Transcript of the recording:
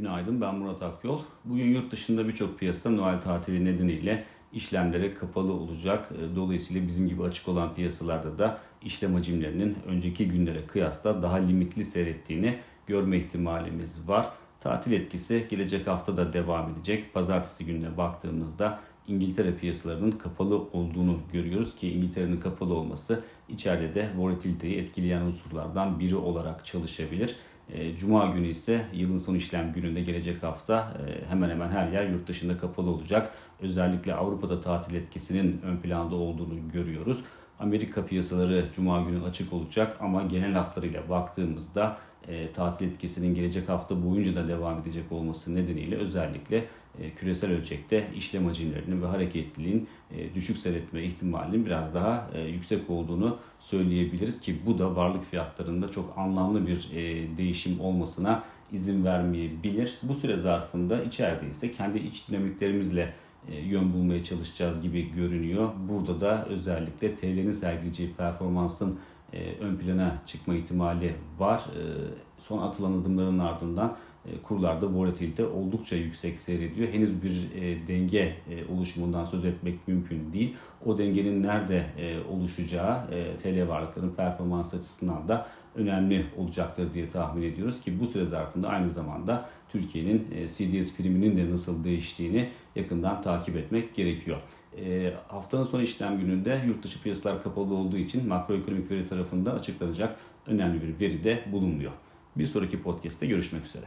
Günaydın ben Murat Akyol. Bugün yurt dışında birçok piyasa Noel tatili nedeniyle işlemlere kapalı olacak. Ee, dolayısıyla bizim gibi açık olan piyasalarda da işlem hacimlerinin önceki günlere kıyasla daha limitli seyrettiğini görme ihtimalimiz var. Tatil etkisi gelecek hafta da devam edecek. Pazartesi gününe baktığımızda İngiltere piyasalarının kapalı olduğunu görüyoruz ki İngiltere'nin kapalı olması içeride de volatiliteyi etkileyen unsurlardan biri olarak çalışabilir. E, Cuma günü ise yılın son işlem gününde gelecek hafta e, hemen hemen her yer yurt dışında kapalı olacak. Özellikle Avrupa'da tatil etkisinin ön planda olduğunu görüyoruz. Amerika piyasaları Cuma günü açık olacak ama genel hatlarıyla baktığımızda e, tatil etkisinin gelecek hafta boyunca da devam edecek olması nedeniyle özellikle e, küresel ölçekte işlem hacimlerinin ve hareketliliğin e, düşük seyretme ihtimalinin biraz daha e, yüksek olduğunu söyleyebiliriz ki bu da varlık fiyatlarında çok anlamlı bir e, değişim olmasına izin vermeyebilir. Bu süre zarfında içeride ise kendi iç dinamiklerimizle yön bulmaya çalışacağız gibi görünüyor. Burada da özellikle TL'nin sergileyeceği performansın e, ön plana çıkma ihtimali var. E, son atılan adımların ardından kurlarda volatilite oldukça yüksek seyrediyor. Henüz bir denge oluşumundan söz etmek mümkün değil. O dengenin nerede oluşacağı TL varlıkların performans açısından da önemli olacaktır diye tahmin ediyoruz ki bu süre zarfında aynı zamanda Türkiye'nin e, CDS priminin de nasıl değiştiğini yakından takip etmek gerekiyor. E, haftanın son işlem gününde yurt dışı piyasalar kapalı olduğu için makroekonomik veri tarafında açıklanacak önemli bir veri de bulunmuyor. Bir sonraki podcast'te görüşmek üzere.